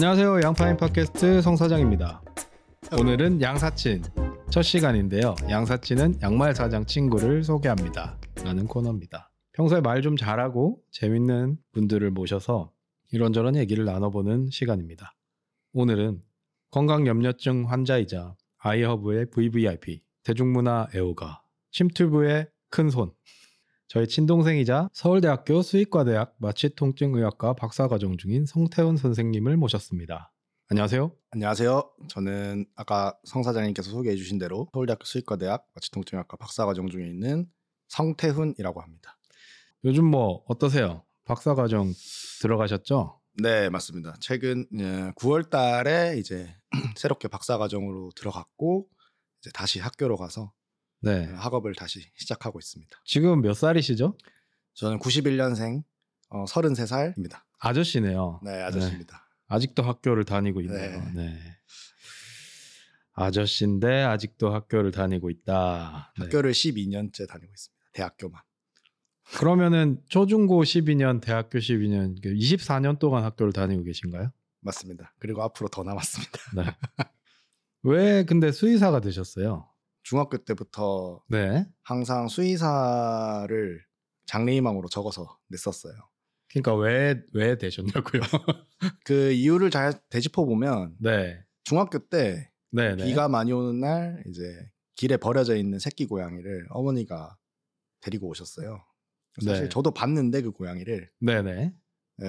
안녕하세요. 양파인 팟캐스트 성사장입니다. 오늘은 양사친 첫 시간인데요. 양사친은 양말 사장 친구를 소개합니다. 라는 코너입니다. 평소에 말 좀 잘하고 재밌는 분들을 모셔서 이런저런 얘기를 나눠보는 시간입니다. 오늘은 건강염려증 환자이자 아이허브의 VVIP, 대중문화 애호가, 심튜브의 큰손, 저희 친동생이자 서울대학교 수의과대학 마취통증의학과 박사과정 중인 성태훈 선생님을 모셨습니다. 안녕하세요. 안녕하세요. 저는 아까 성 사장님께서 소개해 주신 대로 서울대학교 수의과대학 마취통증학과 박사과정 중에 있는 성태훈이라고 합니다. 요즘 뭐 어떠세요? 박사과정 들어가셨죠? 네, 맞습니다. 최근 9월 달에 이제 새롭게 박사과정으로 들어갔고 이제 다시 학교로 가서 네. 학업을 다시 시작하고 있습니다. 지금 몇 살이시죠? 저는 91년생 어, 33살입니다. 아저씨네요. 네, 아저씨입니다. 아직도 학교를 다니고 있네요. 네. 네. 아저씨인데 아직도 학교를 다니고 있다. 네. 학교를 12년째 다니고 있습니다. 대학교만. 그러면은 초중고 12년, 대학교 12년, 24년 동안 학교를 다니고 계신가요? 맞습니다. 그리고 앞으로 더 남았습니다. 네. 왜 근데 수의사가 되셨어요? 중학교 때부터 네. 항상 수의사를 장래희망으로 적어서 냈었어요. 그러니까 왜 왜 되셨냐고요? 그 이유를 잘 되짚어 보면 네. 중학교 때 네, 네. 비가 많이 오는 날 이제 길에 버려져 있는 새끼 고양이를 어머니가 데리고 오셨어요. 사실 네. 저도 봤는데 그 고양이를 네, 네. 에,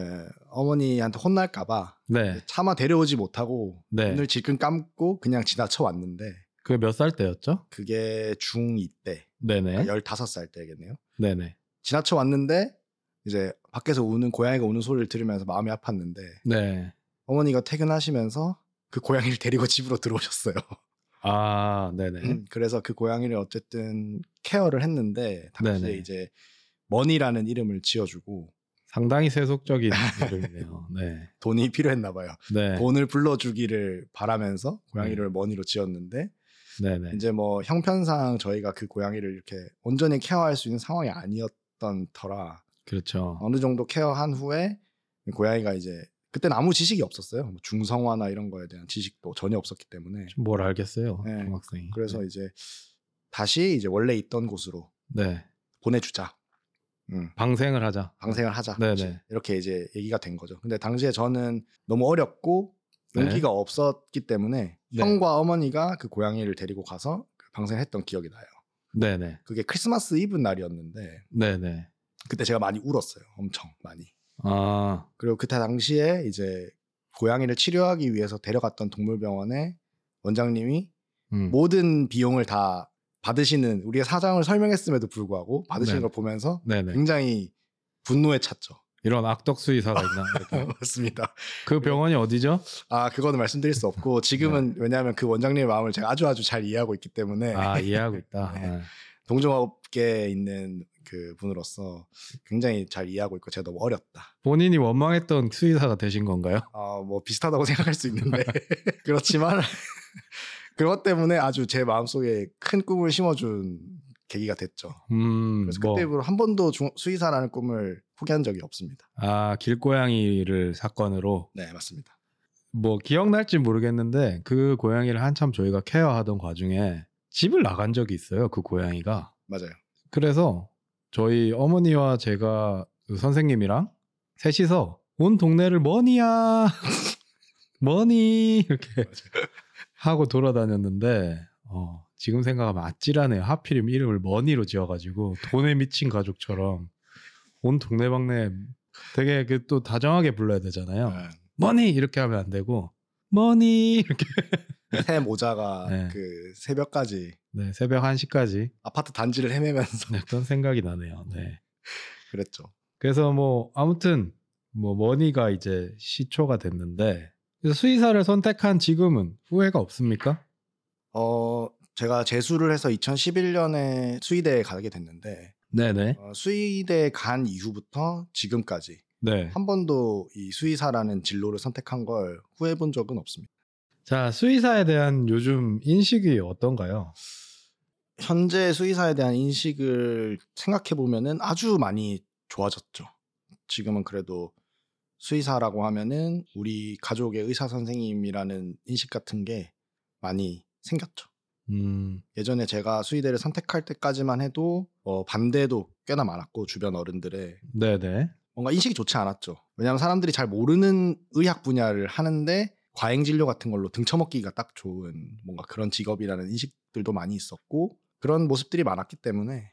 어머니한테 혼날까봐 네. 차마 데려오지 못하고 네. 눈을 질끈 감고 그냥 지나쳐 왔는데 그게 몇 살 때였죠? 그게 중2 때, 네, 네. 15살 때겠네요. 네, 네. 지나쳐 왔는데 이제 밖에서 우는 고양이가 우는 소리를 들으면서 마음이 아팠는데 네. 어머니가 퇴근하시면서 그 고양이를 데리고 집으로 들어오셨어요. 아, 네, 네. 음, 그래서 그 고양이를 어쨌든 케어를 했는데 당시에 네네. 이제 머니라는 이름을 지어주고 상당히 세속적인 이름이네요. 네. 돈이 필요했나 봐요. 네. 돈을 불러주기를 바라면서 고양이를 머니로 지었는데 네, 네. 이제 뭐 형편상 저희가 그 고양이를 이렇게 온전히 케어할 수 있는 상황이 아니었던 터라 그렇죠. 어느 정도 케어한 후에 고양이가 이제 그때는 아무 지식이 없었어요. 뭐 중성화나 이런 거에 대한 지식도 전혀 없었기 때문에 좀뭘 알겠어요, 네. 중학생이. 그래서 이제 다시 이제 원래 있던 곳으로 네. 보내주자. 음, 방생을 하자. 방생을 하자. 네네. 이렇게 이제 얘기가 된 거죠. 근데 당시에 저는 너무 어렸고 네. 용기가 없었기 때문에 네. 형과 어머니가 그 고양이를 데리고 가서 그 방생했던 기억이 나요. 네, 네. 그게 크리스마스 이브 날이었는데 네, 네. 그때 제가 많이 울었어요. 엄청 많이. 아, 그리고 그때 당시에 이제 고양이를 치료하기 위해서 데려갔던 동물병원에 원장님이 음. 모든 비용을 다 받으시는 우리가 사장을 설명했음에도 불구하고 받으시는 네. 걸 보면서 네, 네. 굉장히 분노에 찼죠. 이런 악덕 수의사가 있나? 맞습니다. 그 병원이 어디죠? 아 그거는 말씀드릴 수 없고 지금은 왜냐하면 그 원장님의 마음을 제가 아주 아주 잘 이해하고 있기 때문에 아, 이해하고 있다. 네. 네. 동종업계에 있는 그 분으로서 굉장히 잘 이해하고 있고 제가 너무 어렸다. 본인이 원망했던 수의사가 되신 건가요? 아뭐 비슷하다고 생각할 수 있는데 그렇지만 그것 때문에 아주 제 마음속에 큰 꿈을 심어준 계기가 됐죠. 음, 그래서 뭐, 그때부터 한 번도 중- 수의사라는 꿈을 포기한 적이 없습니다. 아, 길고양이를 사건으로 네 맞습니다. 뭐 기억날지 모르겠는데 그 고양이를 한참 저희가 케어하던 과중에 집을 나간 적이 있어요. 그 고양이가. 맞아요. 그래서 저희 어머니와 제가 그 선생님이랑 셋이서 온 동네를 머니야 머니 이렇게 하고 돌아다녔는데 어, 지금 생각하면 아찔하네요. 하필이면 이름을 머니로 지어가지고 돈에 미친 가족처럼 온 동네방네 되게 그 또 다정하게 불러야 되잖아요. 네. 머니 이렇게 하면 안 되고 머니 이렇게 세 모자가 네. 그 새벽까지 네, 새벽 1시까지 아파트 단지를 헤매면서 네, 그런 생각이 나네요. 네. 그랬죠. 그래서 뭐 아무튼 뭐 머니가 이제 시초가 됐는데 그래서 수의사를 선택한 지금은 후회가 없습니까? 어 제가 재수를 해서 2011년에 수의대에 가게 됐는데 네네. 어, 수의대 간 이후부터 지금까지 네. 한 번도 이 수의사라는 진로를 선택한 걸 후회해 본 적은 없습니다. 자 수의사에 대한 요즘 인식이 어떤가요? 현재 수의사에 대한 인식을 생각해 보면은 아주 많이 좋아졌죠. 지금은 그래도 수의사라고 하면은 우리 가족의 의사 선생님이라는 인식 같은 게 많이 생겼죠. 음, 예전에 제가 수의대를 선택할 때까지만 해도 어, 반대도 꽤나 많았고 주변 어른들의 네네. 뭔가 인식이 좋지 않았죠. 왜냐하면 사람들이 잘 모르는 의학 분야를 하는데 과잉 진료 같은 걸로 등쳐먹기가 딱 좋은 뭔가 그런 직업이라는 인식들도 많이 있었고 그런 모습들이 많았기 때문에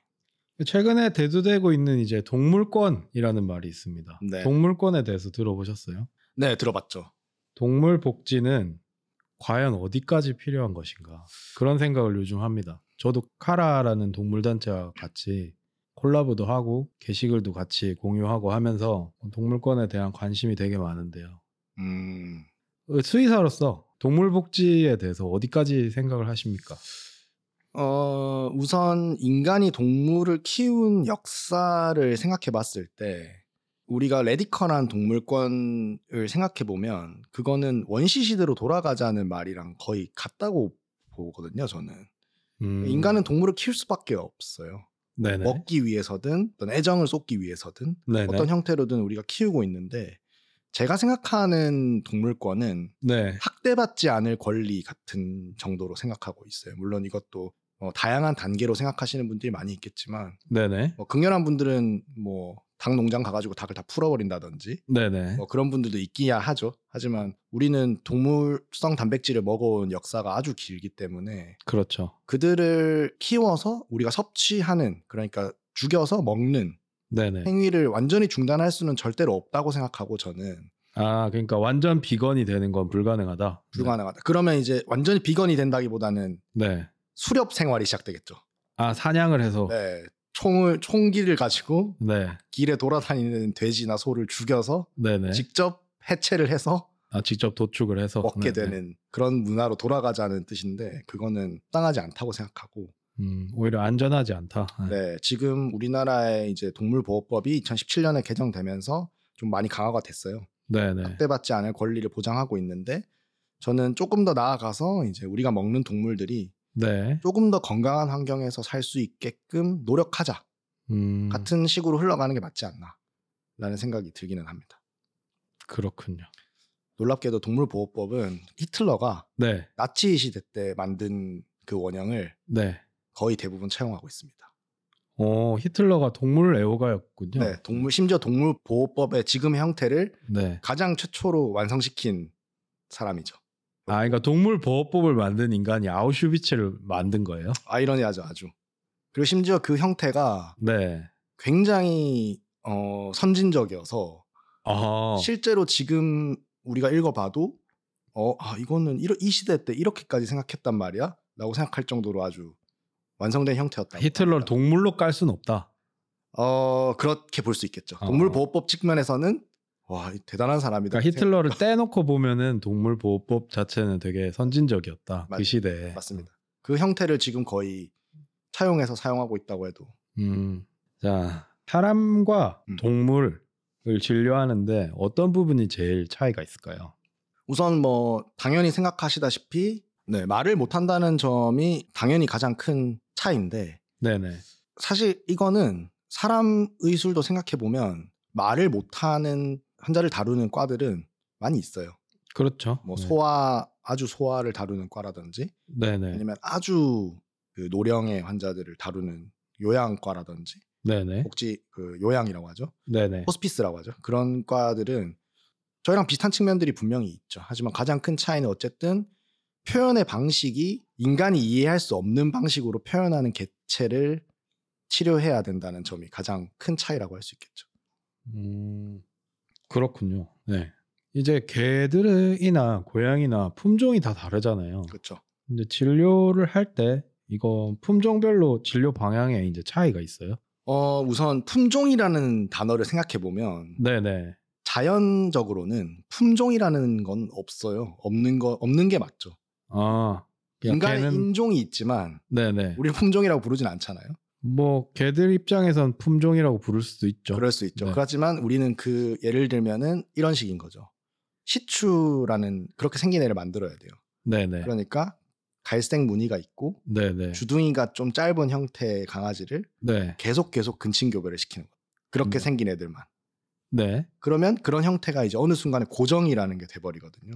최근에 대두되고 있는 이제 동물권이라는 말이 있습니다. 네. 동물권에 대해서 들어보셨어요? 네 들어봤죠. 동물 복지는 과연 어디까지 필요한 것인가 그런 생각을 요즘 합니다. 저도 카라라는 동물 단체와 같이 콜라보도 하고 게시글도 같이 공유하고 하면서 동물권에 대한 관심이 되게 많은데요. 음, 수의사로서 동물 복지에 대해서 어디까지 생각을 하십니까? 어, 우선 인간이 동물을 키운 역사를 생각해 봤을 때 우리가 레디컬한 동물권을 생각해 보면 그거는 원시 시대로 돌아가자는 말이랑 거의 같다고 보거든요, 저는. 음, 인간은 동물을 키울 수밖에 없어요. 네네. 먹기 위해서든 어떤 애정을 쏟기 위해서든 네네. 어떤 형태로든 우리가 키우고 있는데 제가 생각하는 동물권은 네. 학대받지 않을 권리 같은 정도로 생각하고 있어요. 물론 이것도 어, 다양한 단계로 생각하시는 분들이 많이 있겠지만 네네. 뭐 극렬한 분들은 뭐 닭 농장 가가지고 닭을 다 풀어버린다든지 네네. 뭐 그런 분들도 있기야 하죠. 하지만 우리는 동물성 단백질을 먹어온 역사가 아주 길기 때문에 그렇죠. 그들을 키워서 우리가 섭취하는 그러니까 죽여서 먹는 네네. 행위를 완전히 중단할 수는 절대로 없다고 생각하고 저는 아, 그러니까 완전 비건이 되는 건 불가능하다. 불가능하다. 그러면 이제 완전히 비건이 된다기보다는 네. 수렵 생활이 시작되겠죠. 아, 사냥을 해서. 네, 총을 총기를 가지고 네. 길에 돌아다니는 돼지나 소를 죽여서 네네. 직접 해체를 해서 아, 직접 도축을 해서 먹게 네네. 되는 그런 문화로 돌아가자는 뜻인데 그거는 땅하지 않다고 생각하고 음, 오히려 안전하지 않다. 네. 네, 지금 우리나라의 이제 동물보호법이 2017년에 개정되면서 좀 많이 강화가 됐어요. 네네. 학대받지 않을 권리를 보장하고 있는데 저는 조금 더 나아가서 이제 우리가 먹는 동물들이 네. 조금 더 건강한 환경에서 살 수 있게끔 노력하자 음, 같은 식으로 흘러가는 게 맞지 않나 라는 생각이 들기는 합니다. 그렇군요. 놀랍게도 동물보호법은 히틀러가 네. 나치 시대 때 만든 그 원형을 네. 거의 대부분 차용하고 있습니다. 어, 히틀러가 동물 애호가였군요. 네, 동물 심지어 동물보호법의 지금의 형태를 네. 가장 최초로 완성시킨 사람이죠. 아, 그러니까 동물 보호법을 만든 인간이 아우슈비츠를 만든 거예요? 아이러니하죠, 아주. 그리고 심지어 그 형태가 네. 굉장히 어, 선진적이어서 아, 실제로 지금 우리가 읽어봐도 어, 아, 이거는 이러- 이 시대 때 이렇게까지 생각했단 말이야? 라고 생각할 정도로 아주 완성된 형태였다. 히틀러를 동물로 깔 수는 없다. 어, 그렇게 볼 수 있겠죠. 어. 동물 보호법 측면에서는 와, 이 대단한 사람이다. 그러니까 히틀러를 떼놓고 보면은 동물 보호법 자체는 되게 선진적이었다. 맞- 그 시대에. 맞습니다. 그 형태를 지금 거의 차용해서 사용하고 있다고 해도 음. 자, 사람과 음. 동물을 진료하는데 어떤 부분이 제일 차이가 있을까요? 우선 뭐 당연히 생각하시다시피 네, 말을 못 한다는 점이 당연히 가장 큰 차이인데 네네. 사실 이거는 사람 의술도 생각해 보면 말을 못 하는 환자를 다루는 과들은 많이 있어요. 그렇죠. 뭐 네. 소아 아주 소아를 다루는 과라든지 네네. 아니면 아주 그 노령의 환자들을 다루는 요양과라든지 네네. 복지 그 요양이라고 하죠. 네네. 호스피스라고 하죠. 그런 과들은 저희랑 비슷한 측면들이 분명히 있죠. 하지만 가장 큰 차이는 어쨌든 표현의 방식이 인간이 이해할 수 없는 방식으로 표현하는 개체를 치료해야 된다는 점이 가장 큰 차이라고 할 수 있겠죠. 음, 그렇군요. 네. 이제 개들이나 고양이나 품종이 다 다르잖아요. 그렇죠. 이제 진료를 할 때 이거 품종별로 진료 방향에 이제 차이가 있어요. 어, 우선 품종이라는 단어를 생각해 보면 네네. 자연적으로는 품종이라는 건 없어요. 없는 거 없는 게 맞죠. 아, 그냥 인간의 개는 인종이 있지만 네네. 우리 품종이라고 부르진 않잖아요. 뭐 개들 입장에선 품종이라고 부를 수도 있죠. 그럴 수 있죠. 네. 그렇지만 우리는 그 예를 들면은 이런 식인 거죠. 시추라는 그렇게 생긴 애를 만들어야 돼요. 네네. 그러니까 갈색 무늬가 있고 네네. 주둥이가 좀 짧은 형태의 강아지를 네. 계속 계속 근친 교배를 시키는 거예요. 그렇게 음. 생긴 애들만. 네. 그러면 그런 형태가 이제 어느 순간에 고정이라는 게 돼버리거든요.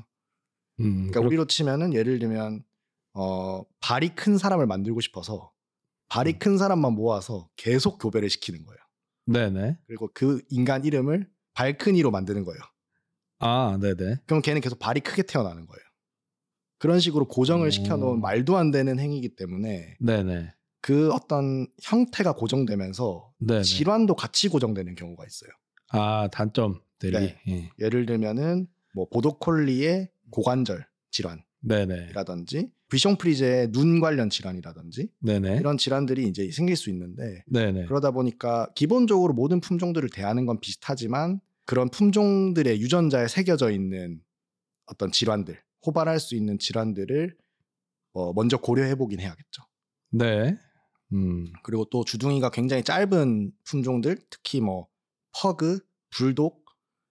음, 그러니까 그렇- 우리로 치면은 예를 들면 어 발이 큰 사람을 만들고 싶어서 발이 음. 큰 사람만 모아서 계속 교배를 시키는 거예요. 네네. 그리고 그 인간 이름을 발큰이로 만드는 거예요. 아, 네네. 그럼 걔는 계속 발이 크게 태어나는 거예요. 그런 식으로 고정을 오. 시켜놓은 말도 안 되는 행위이기 때문에 네네. 그 어떤 형태가 고정되면서 네네. 질환도 같이 고정되는 경우가 있어요. 아, 단점들이. 네. 예. 예를 들면은 뭐 보도콜리의 고관절 질환이라든지. 비숑프리제의 눈 관련 질환이라든지 네네. 이런 질환들이 이제 생길 수 있는데 네네. 그러다 보니까 기본적으로 모든 품종들을 대하는 건 비슷하지만 그런 품종들의 유전자에 새겨져 있는 어떤 질환들, 호발할 수 있는 질환들을 어, 먼저 고려해 보긴 해야겠죠. 네. 음. 그리고 또 주둥이가 굉장히 짧은 품종들, 특히 뭐 퍼그, 불독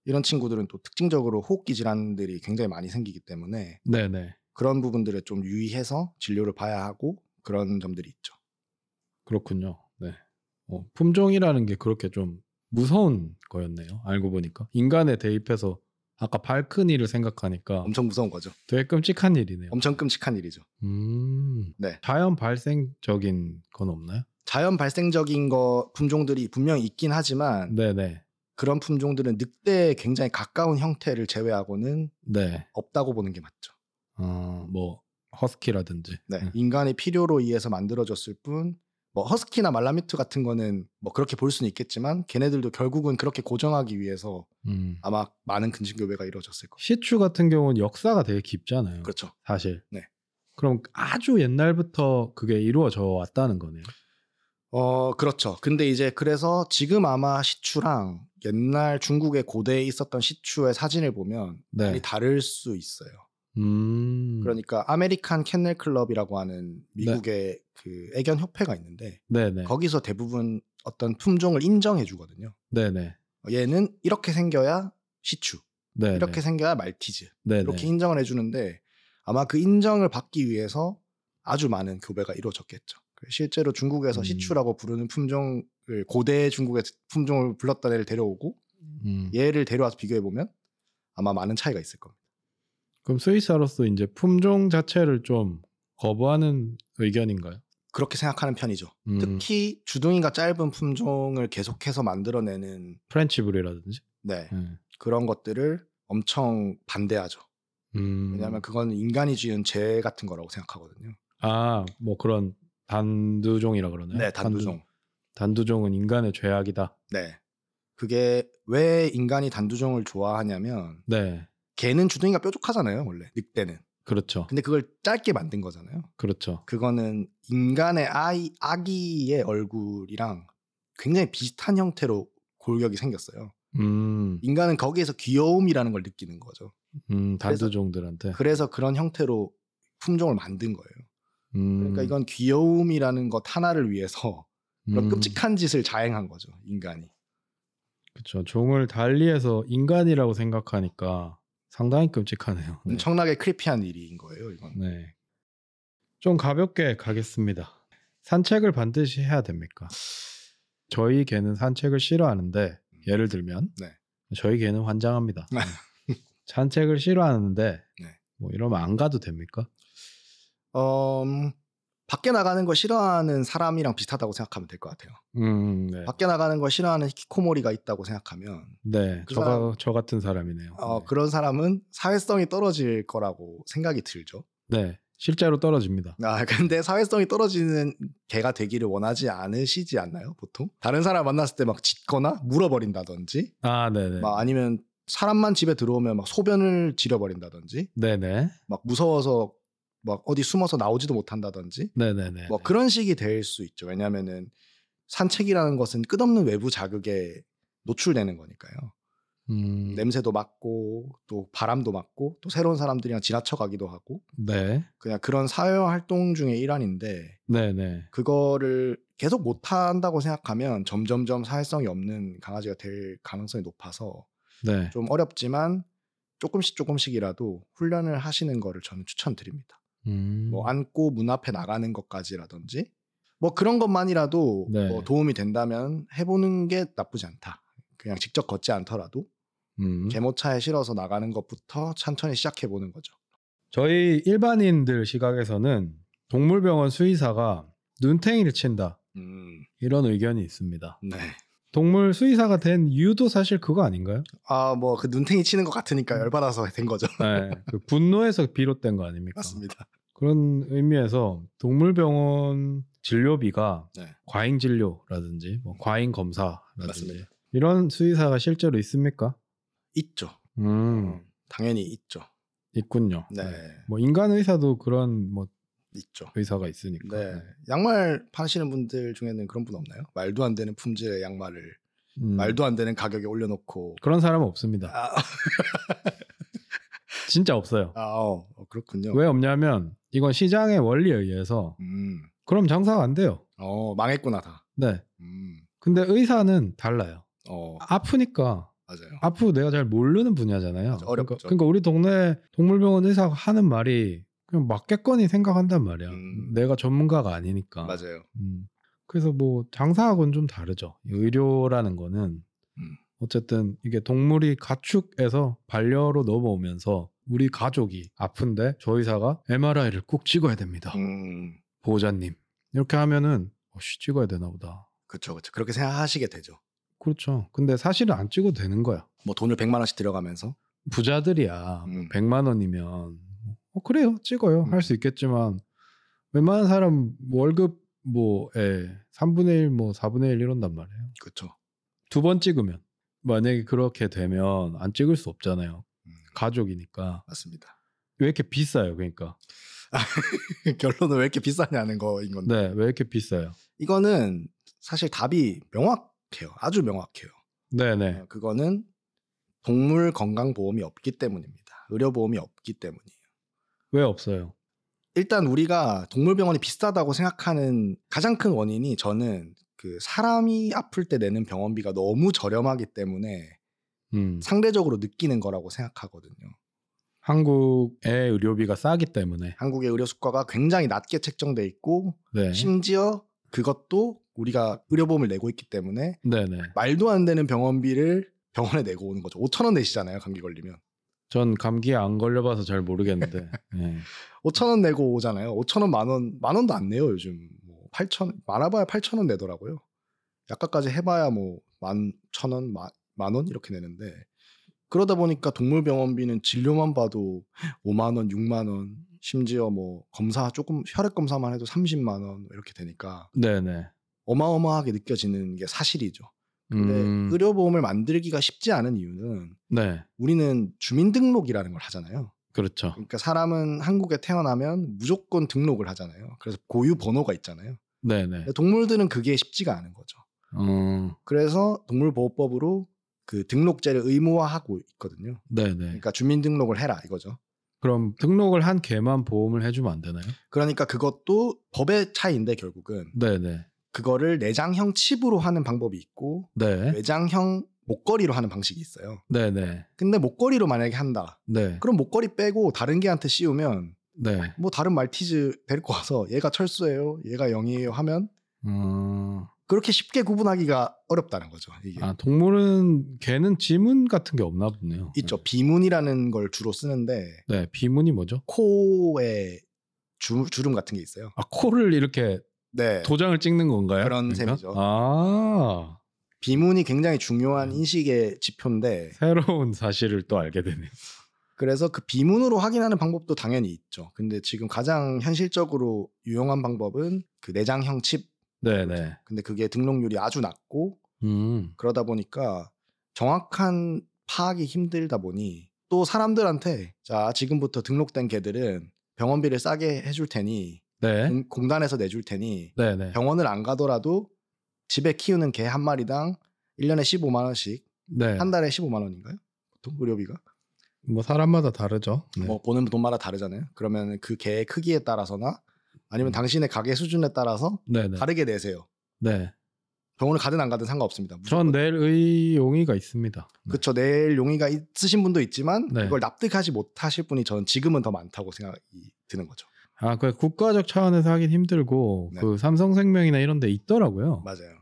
이런 친구들은 또 특징적으로 호흡기 질환들이 굉장히 많이 생기기 때문에 네네. 그런 부분들에 좀 유의해서 진료를 봐야 하고 그런 점들이 있죠. 그렇군요. 네. 어, 품종이라는 게 그렇게 좀 무서운 거였네요. 알고 보니까 인간에 대입해서 아까 발큰이를 생각하니까 엄청 무서운 거죠. 되게 끔찍한 일이네요. 엄청 끔찍한 일이죠. 음. 네. 자연 발생적인 건 없나요? 자연 발생적인 거 품종들이 분명히 있긴 하지만 네네. 그런 품종들은 늑대에 굉장히 가까운 형태를 제외하고는 네. 없다고 보는 게 맞죠. 어, 뭐 허스키라든지. 네, 음. 인간의 필요로 의해서 만들어졌을 뿐, 뭐 허스키나 말라뮤트 같은 거는 뭐 그렇게 볼 수는 있겠지만 걔네들도 결국은 그렇게 고정하기 위해서 음. 아마 많은 근친교배가 이루어졌을 거예요. 시추 같은 경우는 역사가 되게 깊잖아요. 그렇죠. 사실. 네. 그럼 아주 옛날부터 그게 이루어져 왔다는 거네요. 어, 그렇죠. 근데 이제 그래서 지금 아마 시추랑 옛날 중국의 고대에 있었던 시추의 사진을 보면 네. 많이 다를 수 있어요. 음. 그러니까 American Kennel Club이라고 하는 미국의 그 애견 협회가 있는데 네네. 거기서 대부분 어떤 품종을 인정해 주거든요. 네네. 얘는 이렇게 생겨야 시추, 네. 이렇게 생겨야 말티즈 네네. 이렇게 인정을 해주는데 아마 그 인정을 받기 위해서 아주 많은 교배가 이루어졌겠죠. 실제로 중국에서 음. 시추라고 부르는 품종을 고대 중국의 품종을 불렀던 애를 데려오고 음. 얘를 데려와서 비교해 보면 아마 많은 차이가 있을 겁니다. 그럼 수의사로서 이제 품종 자체를 좀 거부하는 의견인가요? 그렇게 생각하는 편이죠. 음. 특히 주둥이가 짧은 품종을 계속해서 만들어내는 프렌치 불독이라든지. 네, 네. 그런 것들을 엄청 반대하죠. 음. 왜냐하면 그건 인간이 지은 죄 같은 거라고 생각하거든요. 아, 뭐 그런 단두종이라 그러나요? 네, 단두종. 단두, 종은 인간의 죄악이다. 네. 그게 왜 인간이 단두종을 좋아하냐면 네. 개는 주둥이가 뾰족하잖아요, 원래 늑대는. 그렇죠. 근데 그걸 짧게 만든 거잖아요. 그렇죠. 그거는 인간의 아이 아기의 얼굴이랑 굉장히 비슷한 형태로 골격이 생겼어요. 음. 인간은 거기에서 귀여움이라는 걸 느끼는 거죠. 음, 단두종들한테. 그래서 그런 형태로 품종을 만든 거예요. 음. 그러니까 이건 귀여움이라는 것 하나를 위해서 그런 음. 끔찍한 짓을 자행한 거죠, 인간이. 그렇죠. 종을 달리해서 인간이라고 생각하니까 상당히 끔찍하네요. 네. 엄청나게 크리피한 일인 거예요, 이건. 네. 좀 가볍게 가겠습니다. 산책을 반드시 해야 됩니까? 저희 개는 산책을 싫어하는데 예를 들면 네. 저희 개는 환장합니다. 네. 산책을 싫어하는데 네. 뭐 이러면 안 가도 됩니까? 어, 음, 밖에 나가는 걸 싫어하는 사람이랑 비슷하다고 생각하면 될 것 같아요. 음, 네. 밖에 나가는 걸 싫어하는 히키코모리가 있다고 생각하면 네. 그 저, 사람- 저 같은 사람이네요. 어, 네. 그런 사람은 사회성이 떨어질 거라고 생각이 들죠. 네. 실제로 떨어집니다. 아, 근데 사회성이 떨어지는 개가 되기를 원하지 않으시지 않나요, 보통? 다른 사람 만났을 때 막 짖거나 물어버린다든지, 아, 네네. 막 아니면 사람만 집에 들어오면 막 소변을 지려버린다든지, 네네. 막 무서워서 막 어디 숨어서 나오지도 못한다든지, 네네네. 뭐 그런 식이 될 수 있죠. 왜냐면은 산책이라는 것은 끝없는 외부 자극에 노출되는 거니까요. 음, 냄새도 맡고 또 바람도 맡고 또 새로운 사람들이랑 지나쳐 가기도 하고 네. 그냥 그런 사회 활동 중의 일환인데 네네. 그거를 계속 못 한다고 생각하면 점점점 사회성이 없는 강아지가 될 가능성이 높아서 네. 좀 어렵지만 조금씩 조금씩이라도 훈련을 하시는 거를 저는 추천드립니다. 음, 뭐 안고 문 앞에 나가는 것까지라든지 뭐 그런 것만이라도 네. 뭐 도움이 된다면 해보는 게 나쁘지 않다. 그냥 직접 걷지 않더라도 음. 개모차에 실어서 나가는 것부터 천천히 시작해 보는 거죠. 저희 일반인들 시각에서는 동물병원 수의사가 눈탱이를 친다 음, 이런 의견이 있습니다. 네. 동물 수의사가 된 이유도 사실 그거 아닌가요? 아, 뭐 그 눈탱이 치는 것 같으니까 열받아서 된 거죠. 네, 그 분노에서 비롯된 거 아닙니까? 맞습니다. 그런 의미에서 동물병원 진료비가 네. 과잉 진료라든지 뭐 과잉 검사라든지 맞습니다. 이런 수의사가 실제로 있습니까? 있죠. 음, 당연히 있죠. 있군요. 네, 뭐 인간 의사도 그런 뭐 있죠. 의사가 있으니까. 네. 양말 파시는 분들 중에는 그런 분 없나요? 말도 안 되는 품질의 양말을 음, 말도 안 되는 가격에 올려놓고 그런 사람은 없습니다. 아, 진짜 없어요. 아 어, 어, 그렇군요. 왜 없냐면 이건 시장의 원리에 의해서 음, 그럼 장사가 안 돼요. 어 망했구나 다. 네. 음, 근데 의사는 달라요. 어 아프니까 맞아요. 아프고 내가 잘 모르는 분야잖아요. 어렵죠. 그러니까, 그러니까 우리 동네 동물병원 의사가 하는 말이 그냥 맞겠거니 생각한단 말이야. 음. 내가 전문가가 아니니까. 맞아요. 음. 그래서 뭐 장사하고는 좀 다르죠. 이 의료라는 거는 음. 어쨌든 이게 동물이 가축에서 반려로 넘어오면서 우리 가족이 아픈데 저 의사가 MRI를 꼭 찍어야 됩니다. 음, 보호자님 이렇게 하면은 어씨 찍어야 되나 보다. 그렇죠, 그렇죠. 그렇게 생각하시게 되죠. 그렇죠. 근데 사실은 안 찍어도 되는 거야. 뭐 돈을 100만 원씩 들여가면서 부자들이야. 음. 100만 원이면 어, 그래요. 찍어요. 음. 할수 있겠지만 웬만한 사람 월급 뭐에 3분의 1, 뭐 4분의 1 이런단 말이에요. 그렇죠. 두 번 찍으면 만약에 그렇게 되면 안 찍을 수 없잖아요. 음, 가족이니까. 맞습니다. 왜 이렇게 비싸요? 그러니까. 결론은 왜 이렇게 비싸냐는 거인 건데 네, 왜 이렇게 비싸요? 이거는 사실 답이 명확해요. 아주 명확해요. 네, 네. 어, 그거는 동물 건강 보험이 없기 때문입니다. 의료 보험이 없기 때문이에요. 왜 없어요? 일단 우리가 동물병원이 비싸다고 생각하는 가장 큰 원인이 저는 그 사람이 아플 때 내는 병원비가 너무 저렴하기 때문에 음. 상대적으로 느끼는 거라고 생각하거든요. 한국의 의료비가 싸기 때문에. 한국의 의료 수가가 굉장히 낮게 책정돼 있고 네. 심지어 그것도 우리가 의료보험을 내고 있기 때문에 네, 네. 말도 안 되는 병원비를 병원에 내고 오는 거죠. 5천 원 내시잖아요. 감기 걸리면. 전 감기에 안 걸려봐서 잘 모르겠는데. 네. 5천 원 내고 오잖아요. 5천 원, 만 원, 만 원도 안 내요. 요즘 뭐 8천 많아봐야 8천 원 내더라고요. 약값까지 해봐야 뭐 만 천 원, 만, 만원 이렇게 내는데 그러다 보니까 동물병원비는 진료만 봐도 5만 원, 6만 원, 심지어 뭐 검사 조금 혈액 검사만 해도 30만 원 이렇게 되니까 네, 네. 어마어마하게 느껴지는 게 사실이죠. 근데 음. 의료보험을 만들기가 쉽지 않은 이유는 네. 우리는 주민등록이라는 걸 하잖아요. 그렇죠. 그러니까 사람은 한국에 태어나면 무조건 등록을 하잖아요. 그래서 고유 번호가 있잖아요. 네, 네. 근데 동물들은 그게 쉽지가 않은 거죠. 음. 그래서 동물보호법으로 그 등록제를 의무화하고 있거든요. 네, 네. 그러니까 주민등록을 해라 이거죠. 그럼 등록을 한 개만 보험을 해주면 안 되나요? 그러니까 그것도 법의 차이인데 결국은 네, 네. 그거를 내장형 칩으로 하는 방법이 있고 네. 외장형 목걸이로 하는 방식이 있어요. 네, 네. 근데 목걸이로 만약에 한다. 네. 그럼 목걸이 빼고 다른 개한테 씌우면 네. 뭐 다른 말티즈 데리고 와서 얘가 철수예요, 얘가 영이에요 하면 음. 그렇게 쉽게 구분하기가 어렵다는 거죠. 이게 아, 동물은 개는 지문 같은 게 없나 보네요. 있죠. 비문이라는 걸 주로 쓰는데 네, 비문이 뭐죠? 코에 주, 주름 같은 게 있어요. 아, 코를 이렇게 네. 도장을 찍는 건가요? 그런 셈이죠. 아, 비문이 굉장히 음. 중요한 인식의 지표인데 새로운 사실을 또 알게 되네요. 그래서 그 비문으로 확인하는 방법도 당연히 있죠. 근데 지금 가장 현실적으로 유용한 방법은 그 내장형 칩. 네, 네. 근데 그게 등록률이 아주 낮고 음. 그러다 보니까 정확한 파악이 힘들다 보니 또 사람들한테 자 지금부터 등록된 개들은 병원비를 싸게 해줄 테니 네. 공, 공단에서 내줄 테니 네, 네. 병원을 안 가더라도 집에 키우는 개 한 마리당 1년에 15만 원씩 네. 한 달에 15만 원인가요? 보통 의료비가 뭐 사람마다 다르죠. 네. 뭐 보는 돈마다 다르잖아요. 그러면 그 개의 크기에 따라서나 아니면 음. 당신의 가게 수준에 따라서 네, 네. 다르게 내세요. 네. 병원을 가든 안 가든 상관없습니다. 전 내일 의용의가 있습니다. 네. 그쵸 내일 용의가 있으신 분도 있지만 네. 그걸 납득하지 못하실 분이 저는 지금은 더 많다고 생각이 드는 거죠. 아, 그 국가적 차원에서 하긴 힘들고 네. 그 삼성생명이나 이런 데 있더라고요. 맞아요.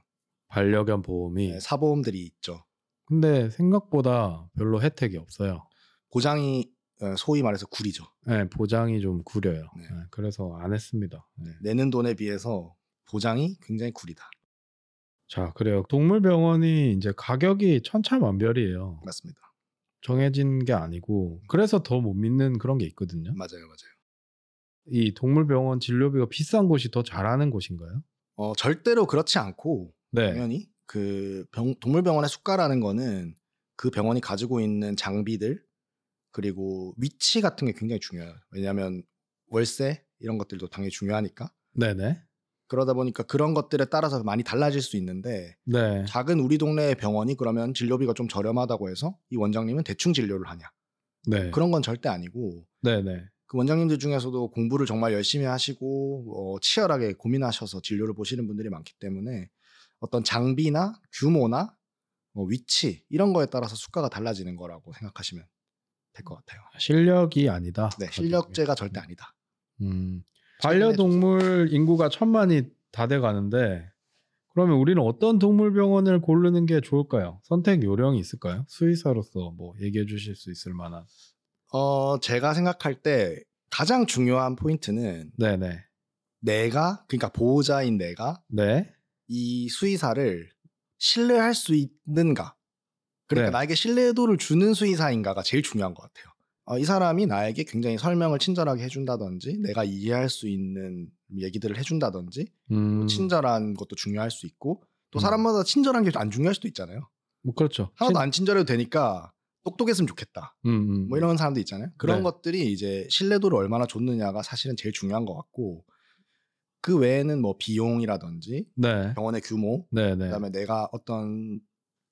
반려견 보험이. 네, 사보험들이 있죠. 근데 생각보다 별로 혜택이 없어요. 보장이 어, 소위 말해서 구리죠. 네, 보장이 좀 구려요. 네. 네, 그래서 안 했습니다. 네. 내는 돈에 비해서 보장이 굉장히 구리다. 자, 그래요. 동물병원이 이제 가격이 천차만별이에요. 맞습니다. 정해진 게 아니고 그래서 더 못 믿는 그런 게 있거든요. 맞아요, 맞아요. 이 동물병원 진료비가 비싼 곳이 더 잘하는 곳인가요? 어, 절대로 그렇지 않고 네. 당연히 그 병- 동물병원의 수가라는 거는 그 병원이 가지고 있는 장비들 그리고 위치 같은 게 굉장히 중요해요. 왜냐하면 월세 이런 것들도 당연히 중요하니까 네네. 그러다 보니까 그런 것들에 따라서 많이 달라질 수 있는데 네. 작은 우리 동네 병원이 그러면 진료비가 좀 저렴하다고 해서 이 원장님은 대충 진료를 하냐 네. 그런 건 절대 아니고 네네. 그 원장님들 중에서도 공부를 정말 열심히 하시고 어, 치열하게 고민하셔서 진료를 보시는 분들이 많기 때문에 어떤 장비나 규모나 뭐 위치 이런 거에 따라서 수가가 달라지는 거라고 생각하시면 될 것 같아요. 실력이 아니다. 네, 실력제가 절대 아니다. 음. 반려동물 인구가 천만이 다 돼 가는데 그러면 우리는 어떤 동물병원을 고르는 게 좋을까요? 선택 요령이 있을까요? 수의사로서 뭐 얘기해 주실 수 있을 만한. 어, 제가 생각할 때 가장 중요한 포인트는 네네. 내가 그러니까 보호자인 내가 네. 이 수의사를 신뢰할 수 있는가. 그러니까 네. 나에게 신뢰도를 주는 수의사인가가 제일 중요한 것 같아요. 어, 이 사람이 나에게 굉장히 설명을 친절하게 해준다든지, 내가 이해할 수 있는 얘기들을 해준다든지, 음. 친절한 것도 중요할 수 있고, 또 음. 사람마다 친절한 게 안 중요할 수도 있잖아요. 뭐 그렇죠. 하나도 안 친절해도 되니까 똑똑했으면 좋겠다. 음, 음. 뭐 이런 사람도 있잖아요. 그런 네. 것들이 이제 신뢰도를 얼마나 줬느냐가 사실은 제일 중요한 것 같고, 그 외에는 뭐 비용이라든지, 네. 병원의 규모, 네네. 그다음에 내가 어떤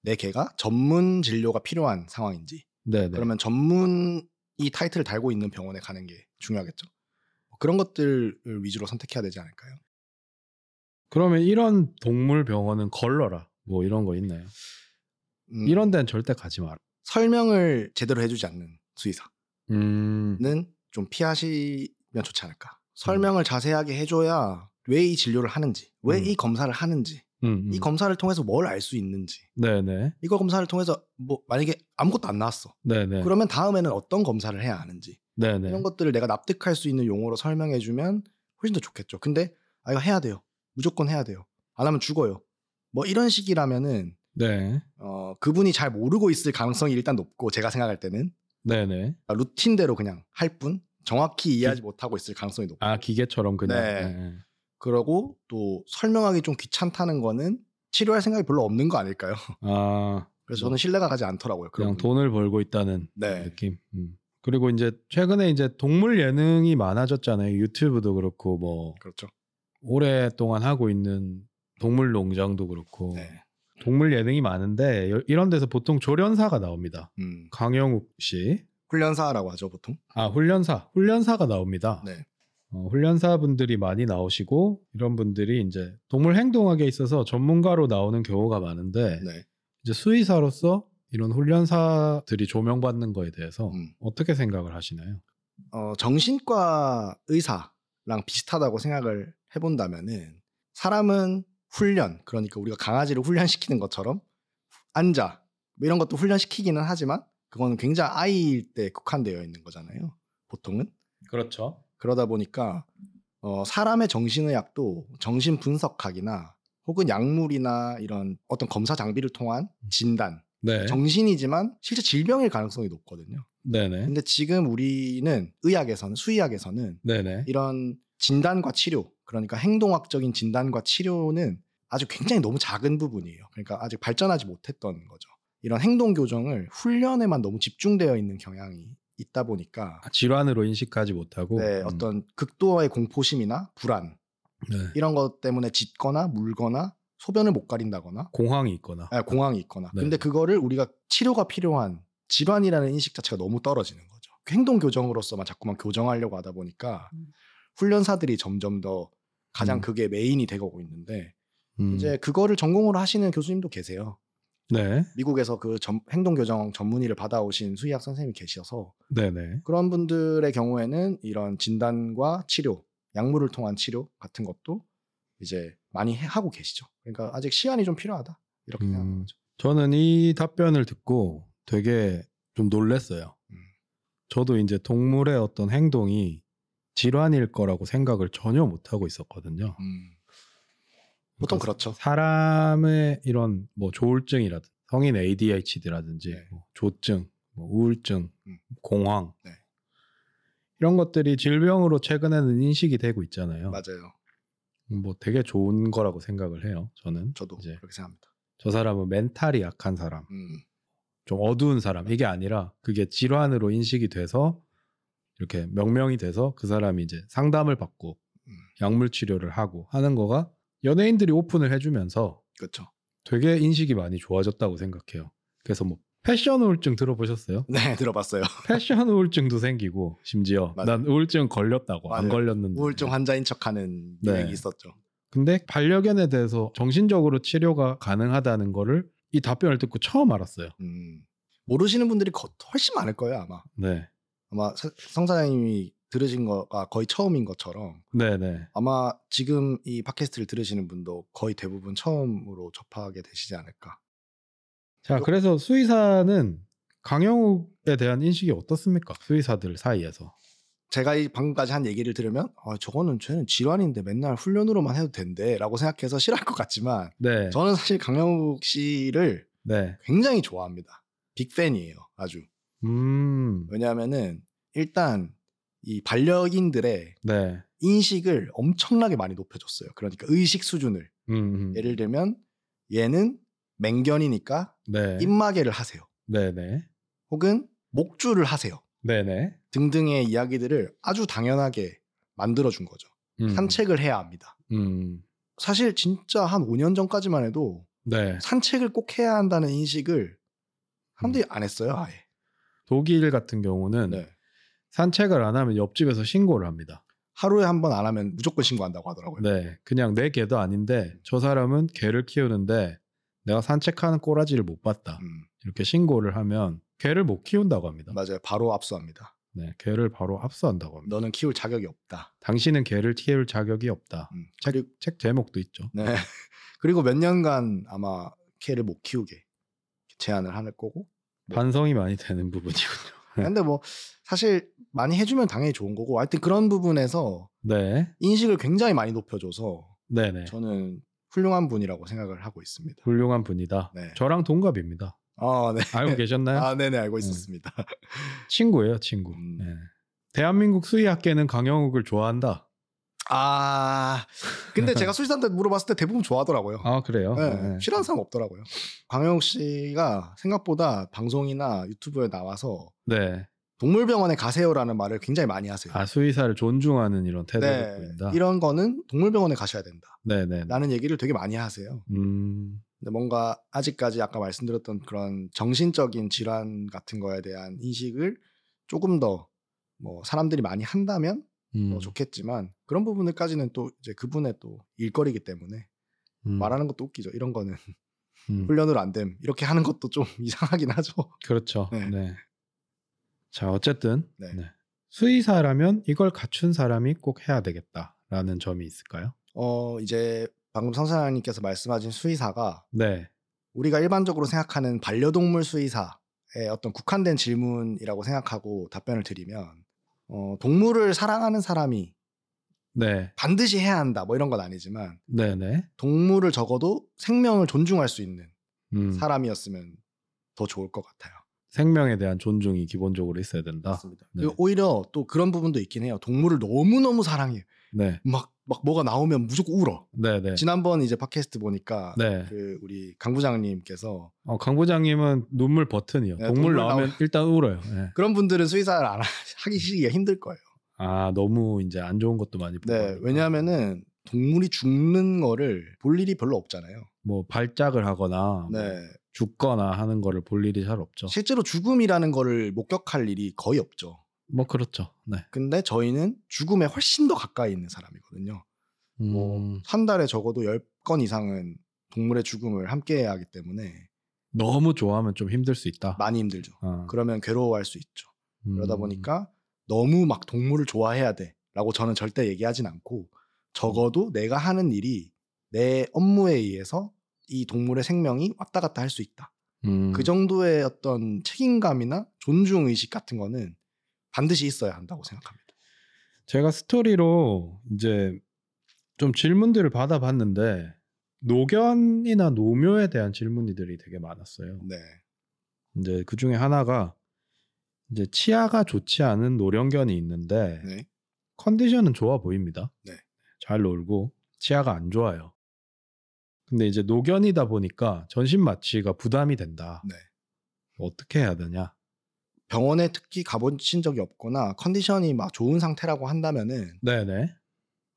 내 개가 전문 진료가 필요한 상황인지 네네. 그러면 전문 이 타이틀을 달고 있는 병원에 가는 게 중요하겠죠. 그런 것들을 위주로 선택해야 되지 않을까요? 그러면 이런 동물 병원은 걸러라. 뭐 이런 거 있나요? 음, 이런 데는 절대 가지 마라. 설명을 제대로 해주지 않는 수의사는 음. 좀 피하시면 좋지 않을까. 설명을 자세하게 해줘야 왜 이 진료를 하는지, 왜 음. 이 검사를 하는지, 음, 음. 이 검사를 통해서 뭘 알 수 있는지, 네네. 이거 검사를 통해서 뭐 만약에 아무것도 안 나왔어. 네네. 그러면 다음에는 어떤 검사를 해야 하는지, 네네. 이런 것들을 내가 납득할 수 있는 용어로 설명해주면 훨씬 더 좋겠죠. 근데 아 이거 해야 돼요. 무조건 해야 돼요. 안 하면 죽어요. 뭐 이런 식이라면은 네. 어, 그분이 잘 모르고 있을 가능성이 일단 높고 제가 생각할 때는 네네. 루틴대로 그냥 할 뿐 정확히 이해하지 못하고 있을 가능성이 높고 아 기계처럼 그냥. 네. 네. 그러고 또 설명하기 좀 귀찮다는 거는 치료할 생각이 별로 없는 거 아닐까요? 아 그래서 저는 신뢰가 가지 않더라고요. 그냥 돈을 벌고 있다는 네. 느낌. 음. 그리고 이제 최근에 이제 동물 예능이 많아졌잖아요. 유튜브도 그렇고 뭐 그렇죠. 오랫동안 하고 있는 동물 농장도 그렇고 네. 동물 예능이 많은데 여- 이런 데서 보통 조련사가 나옵니다. 음, 강영욱 씨. 훈련사라고 하죠 보통. 아 훈련사. 훈련사가 나옵니다. 네. 어, 훈련사 분들이 많이 나오시고 이런 분들이 이제 동물 행동학에 있어서 전문가로 나오는 경우가 많은데 네. 이제 수의사로서 이런 훈련사들이 조명받는 거에 대해서 음. 어떻게 생각을 하시나요? 어, 정신과 의사랑 비슷하다고 생각을 해본다면은 사람은 훈련 그러니까 우리가 강아지를 훈련시키는 것처럼 앉아 뭐 이런 것도 훈련시키기는 하지만 그거는 굉장히 아이일 때 국한되어 있는 거잖아요 보통은 그렇죠. 그러다 보니까 어, 사람의 정신의학도 정신 분석학이나 혹은 약물이나 이런 어떤 검사 장비를 통한 진단 네. 정신이지만 실제 질병일 가능성이 높거든요 네네. 근데 지금 우리는 의학에서는 수의학에서는 네네. 이런 진단과 치료 그러니까 행동학적인 진단과 치료는 아주 굉장히 너무 작은 부분이에요. 그러니까 아직 발전하지 못했던 거죠. 이런 행동 교정을 훈련에만 너무 집중되어 있는 경향이 있다 보니까 아, 질환으로 인식하지 못하고 네, 음. 어떤 극도의 공포심이나 불안 네. 이런 것 때문에 짖거나 물거나 소변을 못 가린다거나 공황이 있거나 아, 공황이 있거나 네. 근데 그거를 우리가 치료가 필요한 질환이라는 인식 자체가 너무 떨어지는 거죠. 행동 교정으로서만 자꾸만 교정하려고 하다 보니까 훈련사들이 점점 더 가장 음. 그게 메인이 되고 있는데 음. 이제 그거를 전공으로 하시는 교수님도 계세요. 네. 미국에서 그 전- 행동 교정 전문의를 받아오신 수의학 선생님이 계셔서 네네. 그런 분들의 경우에는 이런 진단과 치료, 약물을 통한 치료 같은 것도 이제 많이 해- 하고 계시죠. 그러니까 아직 시간이 좀 필요하다 이렇게 음. 생각하죠. 저는 이 답변을 듣고 되게 좀 놀랬어요. 음. 저도 이제 동물의 어떤 행동이 질환일 거라고 생각을 전혀 못 하고 있었거든요. 음. 보통 그렇죠. 사람의 이런 뭐 조울증이라든지 성인 ADHD라든지 네. 뭐 조증, 뭐 우울증, 음. 공황 네. 이런 것들이 질병으로 최근에는 인식이 되고 있잖아요. 맞아요. 뭐 되게 좋은 거라고 생각을 해요. 저는 저도 이제 그렇게 생각합니다. 저 사람은 멘탈이 약한 사람, 음. 좀 어두운 사람 이게 아니라 그게 질환으로 인식이 돼서 이렇게 명명이 돼서 그 사람이 이제 상담을 받고 음. 약물 치료를 하고 하는 거가 연예인들이 오픈을 해주면서 그렇죠. 되게 인식이 많이 좋아졌다고 생각해요. 그래서 뭐 패션 우울증 들어보셨어요? 네, 들어봤어요. 패션 우울증도 생기고 심지어 맞아요. 난 우울증 걸렸다고 안 맞아요. 걸렸는데 우울증 환자인 척하는 네. 유행이 있었죠. 근데 반려견에 대해서 정신적으로 치료가 가능하다는 거를 이 답변을 듣고 처음 알았어요. 음. 모르시는 분들이 거- 훨씬 많을 거예요, 아마. 네, 아마 사- 성 사장님이 들으신 거가 거의 처음인 것처럼 네, 네. 아마 지금 이 팟캐스트를 들으시는 분도 거의 대부분 처음으로 접하게 되시지 않을까. 자, 그래서 수의사는 강영욱에 대한 인식이 어떻습니까? 수의사들 사이에서. 제가 이 방금까지 한 얘기를 들으면 아, 저거는 쟤는 질환인데 맨날 훈련으로만 해도 된대라고 생각해서 싫어할 것 같지만 네, 저는 사실 강영욱 씨를 네. 굉장히 좋아합니다. 빅팬이에요, 아주. 음, 왜냐하면은 일단 이 반려인들의 네. 인식을 엄청나게 많이 높여줬어요. 그러니까 의식 수준을. 음, 음. 예를 들면 얘는 맹견이니까 네, 입마개를 하세요. 네, 네. 혹은 목줄을 하세요. 네, 네. 등등의 이야기들을 아주 당연하게 만들어준 거죠. 음, 산책을 해야 합니다. 음, 사실 진짜 한 5년 전까지만 해도 네. 산책을 꼭 해야 한다는 인식을 사람들이 안 했어요, 아예. 독일 같은 경우는 네. 산책을 안 하면 옆집에서 신고를 합니다. 하루에 한 번 안 하면 무조건 신고한다고 하더라고요. 네, 그냥 내 개도 아닌데 저 사람은 개를 키우는데 내가 산책하는 꼬라지를 못 봤다. 음, 이렇게 신고를 하면 개를 못 키운다고 합니다. 맞아요. 바로 압수합니다. 네, 개를 바로 합수한다고 합니다. 너는 키울 자격이 없다. 당신은 개를 키울 자격이 없다. 음, 책, 그리고, 책 제목도 있죠. 네. 그리고 몇 년간 아마 개를 못 키우게 제한을 할 거고. 뭐. 반성이 많이 되는 부분이군요. 근데 뭐 사실 많이 해주면 당연히 좋은 거고 하여튼 그런 부분에서 네, 인식을 굉장히 많이 높여줘서 네, 네. 저는 훌륭한 분이라고 생각을 하고 있습니다. 훌륭한 분이다. 네. 저랑 동갑입니다. 아, 네. 알고 계셨나요? 아, 네네 알고 있었습니다. 친구예요, 친구. 음. 네. 대한민국 수의학계는 강영욱을 좋아한다. 아, 근데 제가 수의사한테 물어봤을 때 대부분 좋아하더라고요. 아 그래요? 네, 네. 싫어하는 사람 없더라고요. 강영욱 씨가 생각보다 방송이나 유튜브에 나와서 네. 동물병원에 가세요라는 말을 굉장히 많이 하세요. 아 수의사를 존중하는 이런 태도를 보인다. 네. 이런 거는 동물병원에 가셔야 된다. 네네. 라는 얘기를 되게 많이 하세요. 음, 근데 뭔가 아직까지 아까 말씀드렸던 그런 정신적인 질환 같은 거에 대한 인식을 조금 더 뭐 사람들이 많이 한다면 음, 더 좋겠지만 그런 부분을까지는 또 이제 그분의 또 일거리기 때문에 음, 말하는 것도 웃기죠. 이런 거는 음, 훈련으로 안 됨. 이렇게 하는 것도 좀 이상하긴 하죠. 그렇죠. 네. 네. 자 어쨌든 네. 네. 수의사라면 이걸 갖춘 사람이 꼭 해야 되겠다라는 점이 있을까요? 어 이제 방금 선사님께서 말씀하신 수의사가 네. 우리가 일반적으로 생각하는 반려동물 수의사의 어떤 국한된 질문이라고 생각하고 답변을 드리면 어, 동물을 사랑하는 사람이 네. 반드시 해야 한다 뭐 이런 건 아니지만 네네. 동물을 적어도 생명을 존중할 수 있는 음, 사람이었으면 더 좋을 것 같아요. 생명에 대한 존중이 기본적으로 있어야 된다. 맞습니다. 네. 오히려 또 그런 부분도 있긴 해요. 동물을 너무 너무 사랑해. 네. 막 막 뭐가 나오면 무조건 울어. 네네. 지난번 이제 팟캐스트 보니까 네. 그 우리 강 부장님께서 어, 강 부장님은 눈물 버튼이요. 네, 동물 동물 나오면 나오- 일단 울어요. 네. 그런 분들은 수의사를 안 하- 하기가 힘들 거예요. 아 너무 이제 안 좋은 것도 많이 보고 네. 왜냐하면은 동물이 죽는 거를 볼 일이 별로 없잖아요. 뭐 발작을 하거나 뭐 네, 죽거나 하는 거를 볼 일이 잘 없죠. 실제로 죽음이라는 거를 목격할 일이 거의 없죠. 뭐 그렇죠. 네. 근데 저희는 죽음에 훨씬 더 가까이 있는 사람이거든요. 뭐 음, 한 달에 적어도 10건 이상은 동물의 죽음을 함께 해야 하기 때문에 너무 좋아하면 좀 힘들 수 있다. 많이 힘들죠. 어, 그러면 괴로워할 수 있죠. 그러다 음, 보니까 너무 막 동물을 좋아해야 돼라고 저는 절대 얘기하진 않고 적어도 내가 하는 일이 내 업무에 의해서 이 동물의 생명이 왔다 갔다 할 수 있다. 음. 그 정도의 어떤 책임감이나 존중 의식 같은 거는 반드시 있어야 한다고 생각합니다. 제가 스토리로 이제 좀 질문들을 받아봤는데 노견이나 노묘에 대한 질문들이 되게 많았어요. 네. 이제 그 중에 하나가 이제 치아가 좋지 않은 노령견이 있는데 네. 컨디션은 좋아 보입니다. 네. 잘 놀고 치아가 안 좋아요. 근데 이제 노견이다 보니까 전신 마취가 부담이 된다. 네. 어떻게 해야 되냐? 병원에 특히 가보신 적이 없거나 컨디션이 막 좋은 상태라고 한다면은 네네.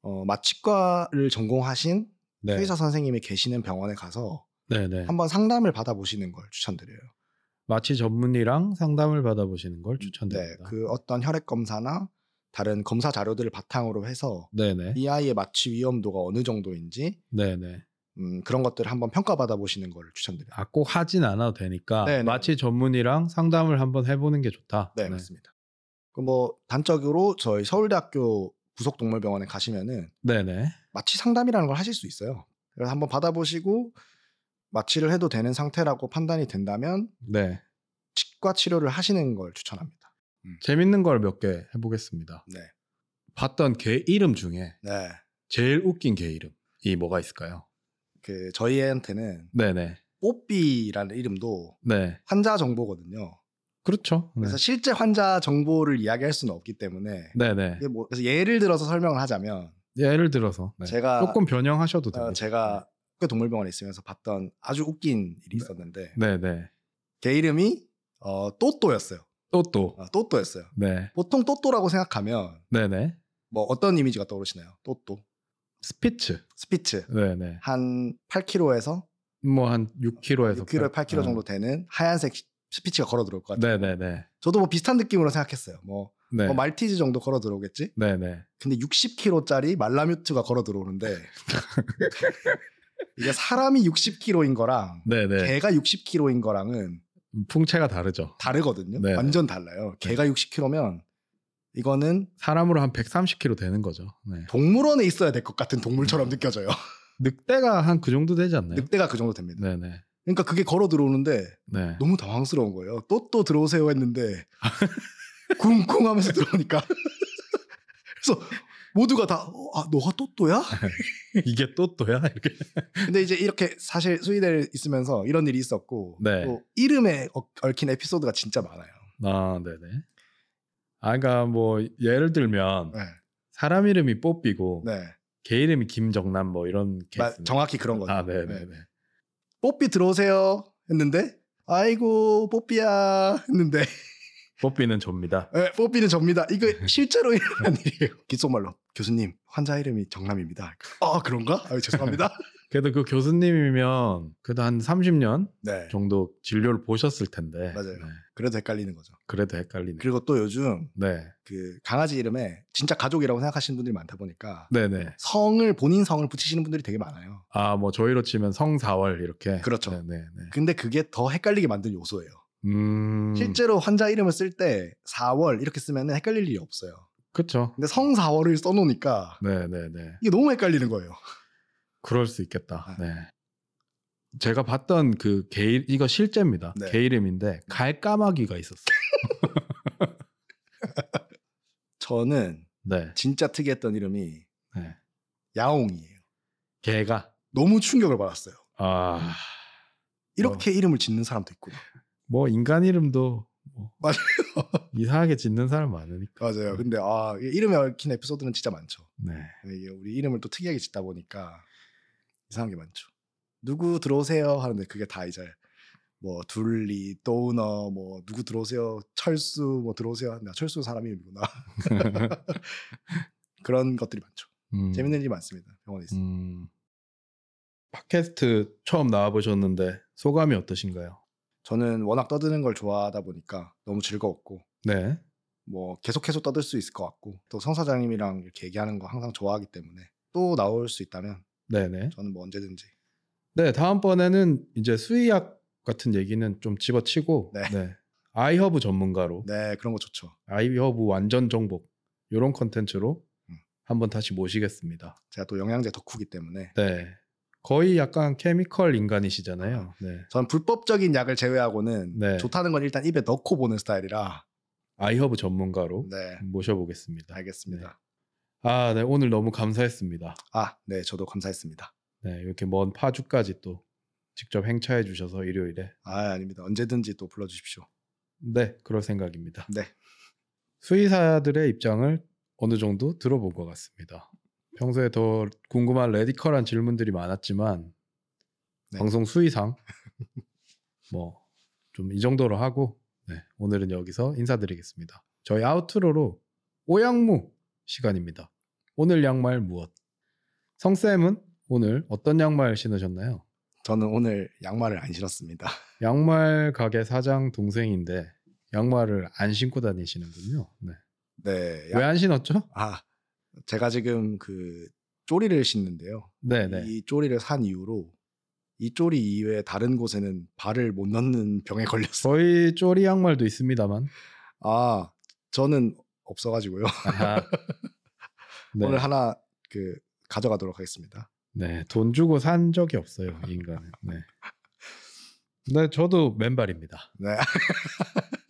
어, 마취과를 전공하신 네. 의사 선생님이 계시는 병원에 가서 네네. 한번 상담을 받아보시는 걸 추천드려요. 마취 전문의랑 상담을 받아보시는 걸 네, 추천드립니다. 그 어떤 혈액 검사나 다른 검사 자료들을 바탕으로 해서 네네. 이 아이의 마취 위험도가 어느 정도인지 네네. 음, 그런 것들을 한번 평가받아 보시는 걸 추천드려요. 아, 꼭 하진 않아도 되니까 네네. 마취 전문의랑 상담을 한번 해보는 게 좋다. 네, 맞습니다. 그뭐 단적으로 저희 서울대학교 부속 동물병원에 가시면은 네네. 마취 상담이라는 걸 하실 수 있어요. 그래서 한번 받아보시고 마취를 해도 되는 상태라고 판단이 된다면 네. 치과 치료를 하시는 걸 추천합니다. 재밌는 걸 몇 개 해보겠습니다. 네, 봤던 개 이름 중에 네. 제일 웃긴 개 이름이 뭐가 있을까요? 그 저희한테는 네네. 뽀삐라는 이름도 네. 환자 정보거든요. 그렇죠. 네. 그래서 실제 환자 정보를 이야기할 수는 없기 때문에 네네. 뭐 그래서 예를 들어서 설명을 하자면 예를 들어서 네. 제가 조금 변형하셔도 돼요. 어, 제가 학교 동물병원에 있으면서 봤던 아주 웃긴 일이 있었는데 네네. 걔 이름이 어, 또또였어요. 또 또. 어, 또또였어요. 네. 보통 또또라고 생각하면 네네. 뭐 어떤 이미지가 떠오르시나요? 또또 스피츠. 스피츠 네네. 한 8kg에서 뭐 한 6kg에서 6kg, 8kg 정도 되는 하얀색 스피츠가 걸어 들어올 것 같아요. 네네네. 저도 뭐 비슷한 느낌으로 생각했어요. 뭐, 네. 뭐 말티즈 정도 걸어 들어오겠지? 네네. 근데 60kg짜리 말라뮤트가 걸어 들어오는데 이게 사람이 60kg인 거랑 네네. 개가 60kg인 거랑은 풍채가 다르죠. 다르거든요. 네. 완전 달라요. 개가 60kg면 이거는 사람으로 한 130kg 되는 거죠. 네. 동물원에 있어야 될 것 같은 동물처럼 느껴져요. 늑대가 한 그 정도 되지 않나요? 늑대가 그 정도 됩니다. 네네. 그러니까 그게 걸어 들어오는데 네. 너무 당황스러운 거예요. 또또 들어오세요 했는데 쿵쿵 하면서 들어오니까 그래서 모두가 다 어, 아, 너가 또또야? 이게 또 또야? 이렇게. 근데 이제 이렇게 사실 스위덴에 있으면서 이런 일이 있었고 네. 또 이름에 얽- 얽힌 에피소드가 진짜 많아요. 아, 네네. 아, 그러니까 뭐 예를 들면 네. 사람 이름이 뽀삐고 네. 개 이름이 김정남 뭐 이런 마- 케이스. 정확히 그런 거죠. 아, 네. 네네 네. 뽀삐 들어오세요 했는데 아이고 뽀삐야 했는데 뽀삐는 접니다. 네, 뽀삐는 접니다. 이거 실제로 일어난 일이에요. 귓속말로 교수님 환자 이름이 정남입니다. 아 그런가? 아 죄송합니다. 그래도 그 교수님이면 그래도 한 30년 네 정도 진료를 보셨을 텐데. 맞아요. 네. 그래도 헷갈리는 거죠. 그래도 헷갈리네. 그리고 또 요즘 네. 그 강아지 이름에 진짜 가족이라고 생각하시는 분들이 많다 보니까 네네. 성을 본인 성을 붙이시는 분들이 되게 많아요. 아, 뭐 저희로 치면 성사월 이렇게. 그렇죠. 네네. 근데 그게 더 헷갈리게 만든 요소예요. 음. 실제로 환자 이름을 쓸 때 4월 이렇게 쓰면 헷갈릴 일이 없어요. 그렇죠. 근데 성 4월을 써놓으니까 네네네. 이게 너무 헷갈리는 거예요. 그럴 수 있겠다. 아. 네. 제가 봤던 그 개 이거 실제입니다. 네. 개 이름인데 갈까마귀가 있었어요. 저는 네. 진짜 특이했던 이름이 네. 야옹이에요. 개가 너무 충격을 받았어요. 아. 이렇게 이름을 짓는 사람도 있구나. 뭐 인간 이름도 뭐 맞아요. 이상하게 짓는 사람 많으니까. 맞아요. 근데 아 이름에 얽힌 에피소드는 진짜 많죠. 네. 이게 우리 이름을 또 특이하게 짓다 보니까 이상한 게 많죠. 누구 들어오세요 하는데 그게 다 이제 뭐 둘리, 도너, 뭐 누구 들어오세요, 철수 뭐 들어오세요 하는데 아, 철수 사람 이름이구나. 그런 것들이 많죠. 음. 재밌는 일이 많습니다. 병원에 있어요. 음. 팟캐스트 처음 나와 보셨는데 소감이 어떠신가요? 저는 워낙 떠드는 걸 좋아하다 보니까 너무 즐거웠고 네. 뭐 계속해서 떠들 수 있을 것 같고 또 성 사장님이랑 이렇게 얘기하는 거 항상 좋아하기 때문에 또 나올 수 있다면 네네. 저는 뭐 언제든지 네, 다음번에는 이제 수의학 같은 얘기는 좀 집어치고 네. 네. 아이허브 전문가로 네 그런 거 좋죠. 아이허브 완전 정복 이런 컨텐츠로 음. 한번 다시 모시겠습니다. 제가 또 영양제 덕후기 때문에 네. 거의 약간 케미컬 인간이시잖아요. 네. 전 불법적인 약을 제외하고는 네. 좋다는 건 일단 입에 넣고 보는 스타일이라. 아이허브 전문가로 네, 모셔보겠습니다. 알겠습니다. 아, 네. 오늘 너무 감사했습니다. 아, 네, 저도 감사했습니다. 네. 이렇게 먼 파주까지 또 직접 행차해 주셔서 일요일에 아, 아닙니다. 언제든지 또 불러주십시오. 네, 그럴 생각입니다. 네, 수의사들의 입장을 어느 정도 들어본 것 같습니다. 평소에 더 궁금한 레디컬한 질문들이 많았지만 네. 방송 수의상 뭐 좀 이 정도로 하고 네, 오늘은 여기서 인사드리겠습니다. 저희 아우트로로 오양무 시간입니다. 오늘 양말 무엇? 성쌤은 오늘 어떤 양말 신으셨나요? 저는 오늘 양말을 안 신었습니다. 양말 가게 사장 동생인데 양말을 안 신고 다니시는군요. 네. 네, 왜안 신었죠? 아, 제가 지금 그 쪼리를 신는데요. 네 네. 이 쪼리를 산 이후로 이 쪼리 이외에 다른 곳에는 발을 못 넣는 병에 걸렸어요. 저희 쪼리 양말도 있습니다만. 아, 저는 없어가지고요. 네. 오늘 하나 그 가져가도록 하겠습니다. 네, 돈 주고 산 적이 없어요, 이 인간은. 네. 네, 저도 맨발입니다. 네.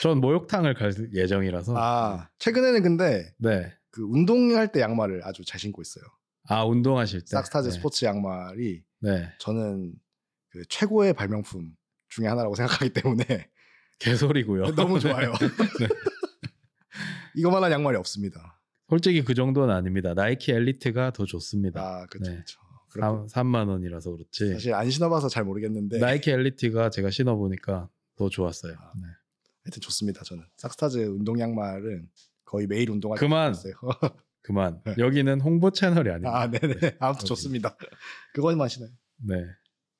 전 목욕탕을 갈 예정이라서. 아, 최근에는 근데 네. 그 운동할 때 양말을 아주 잘 신고 있어요. 아, 운동하실 때. 싹스타즈 네. 스포츠 양말이 네. 저는 그 최고의 발명품 중에 하나라고 생각하기 때문에 개소리고요. 너무 네. 좋아요. 이거만한 양말이 없습니다. 솔직히 그 정도는 아닙니다. 나이키 엘리트가 더 좋습니다. 아, 그렇죠. 네. 그렇죠. 그렇고 3, 만 원이라서 그렇지. 사실 안 신어봐서 잘 모르겠는데 나이키 엘리트가 제가 신어보니까 더 좋았어요. 아, 네. 하여튼 좋습니다. 저는 싹스타즈 운동 양말은 거의 매일 운동할 때 그만. 그만. 네. 여기는 홍보 채널이 아닙니다. 아, 네네. 아무튼 여기. 좋습니다. 그것만 신어요. 네.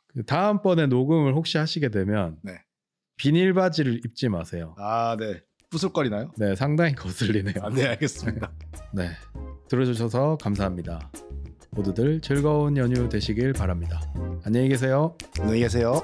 그 다음번에 녹음을 혹시 하시게 되면 네. 비닐 바지를 입지 마세요. 아, 네. 부술거리나요? 네, 상당히 거슬리네요. 아, 네, 알겠습니다. 네. 들어주셔서 감사합니다. 모두들 즐거운 연휴 되시길 바랍니다. 안녕히 계세요. 안녕히 계세요.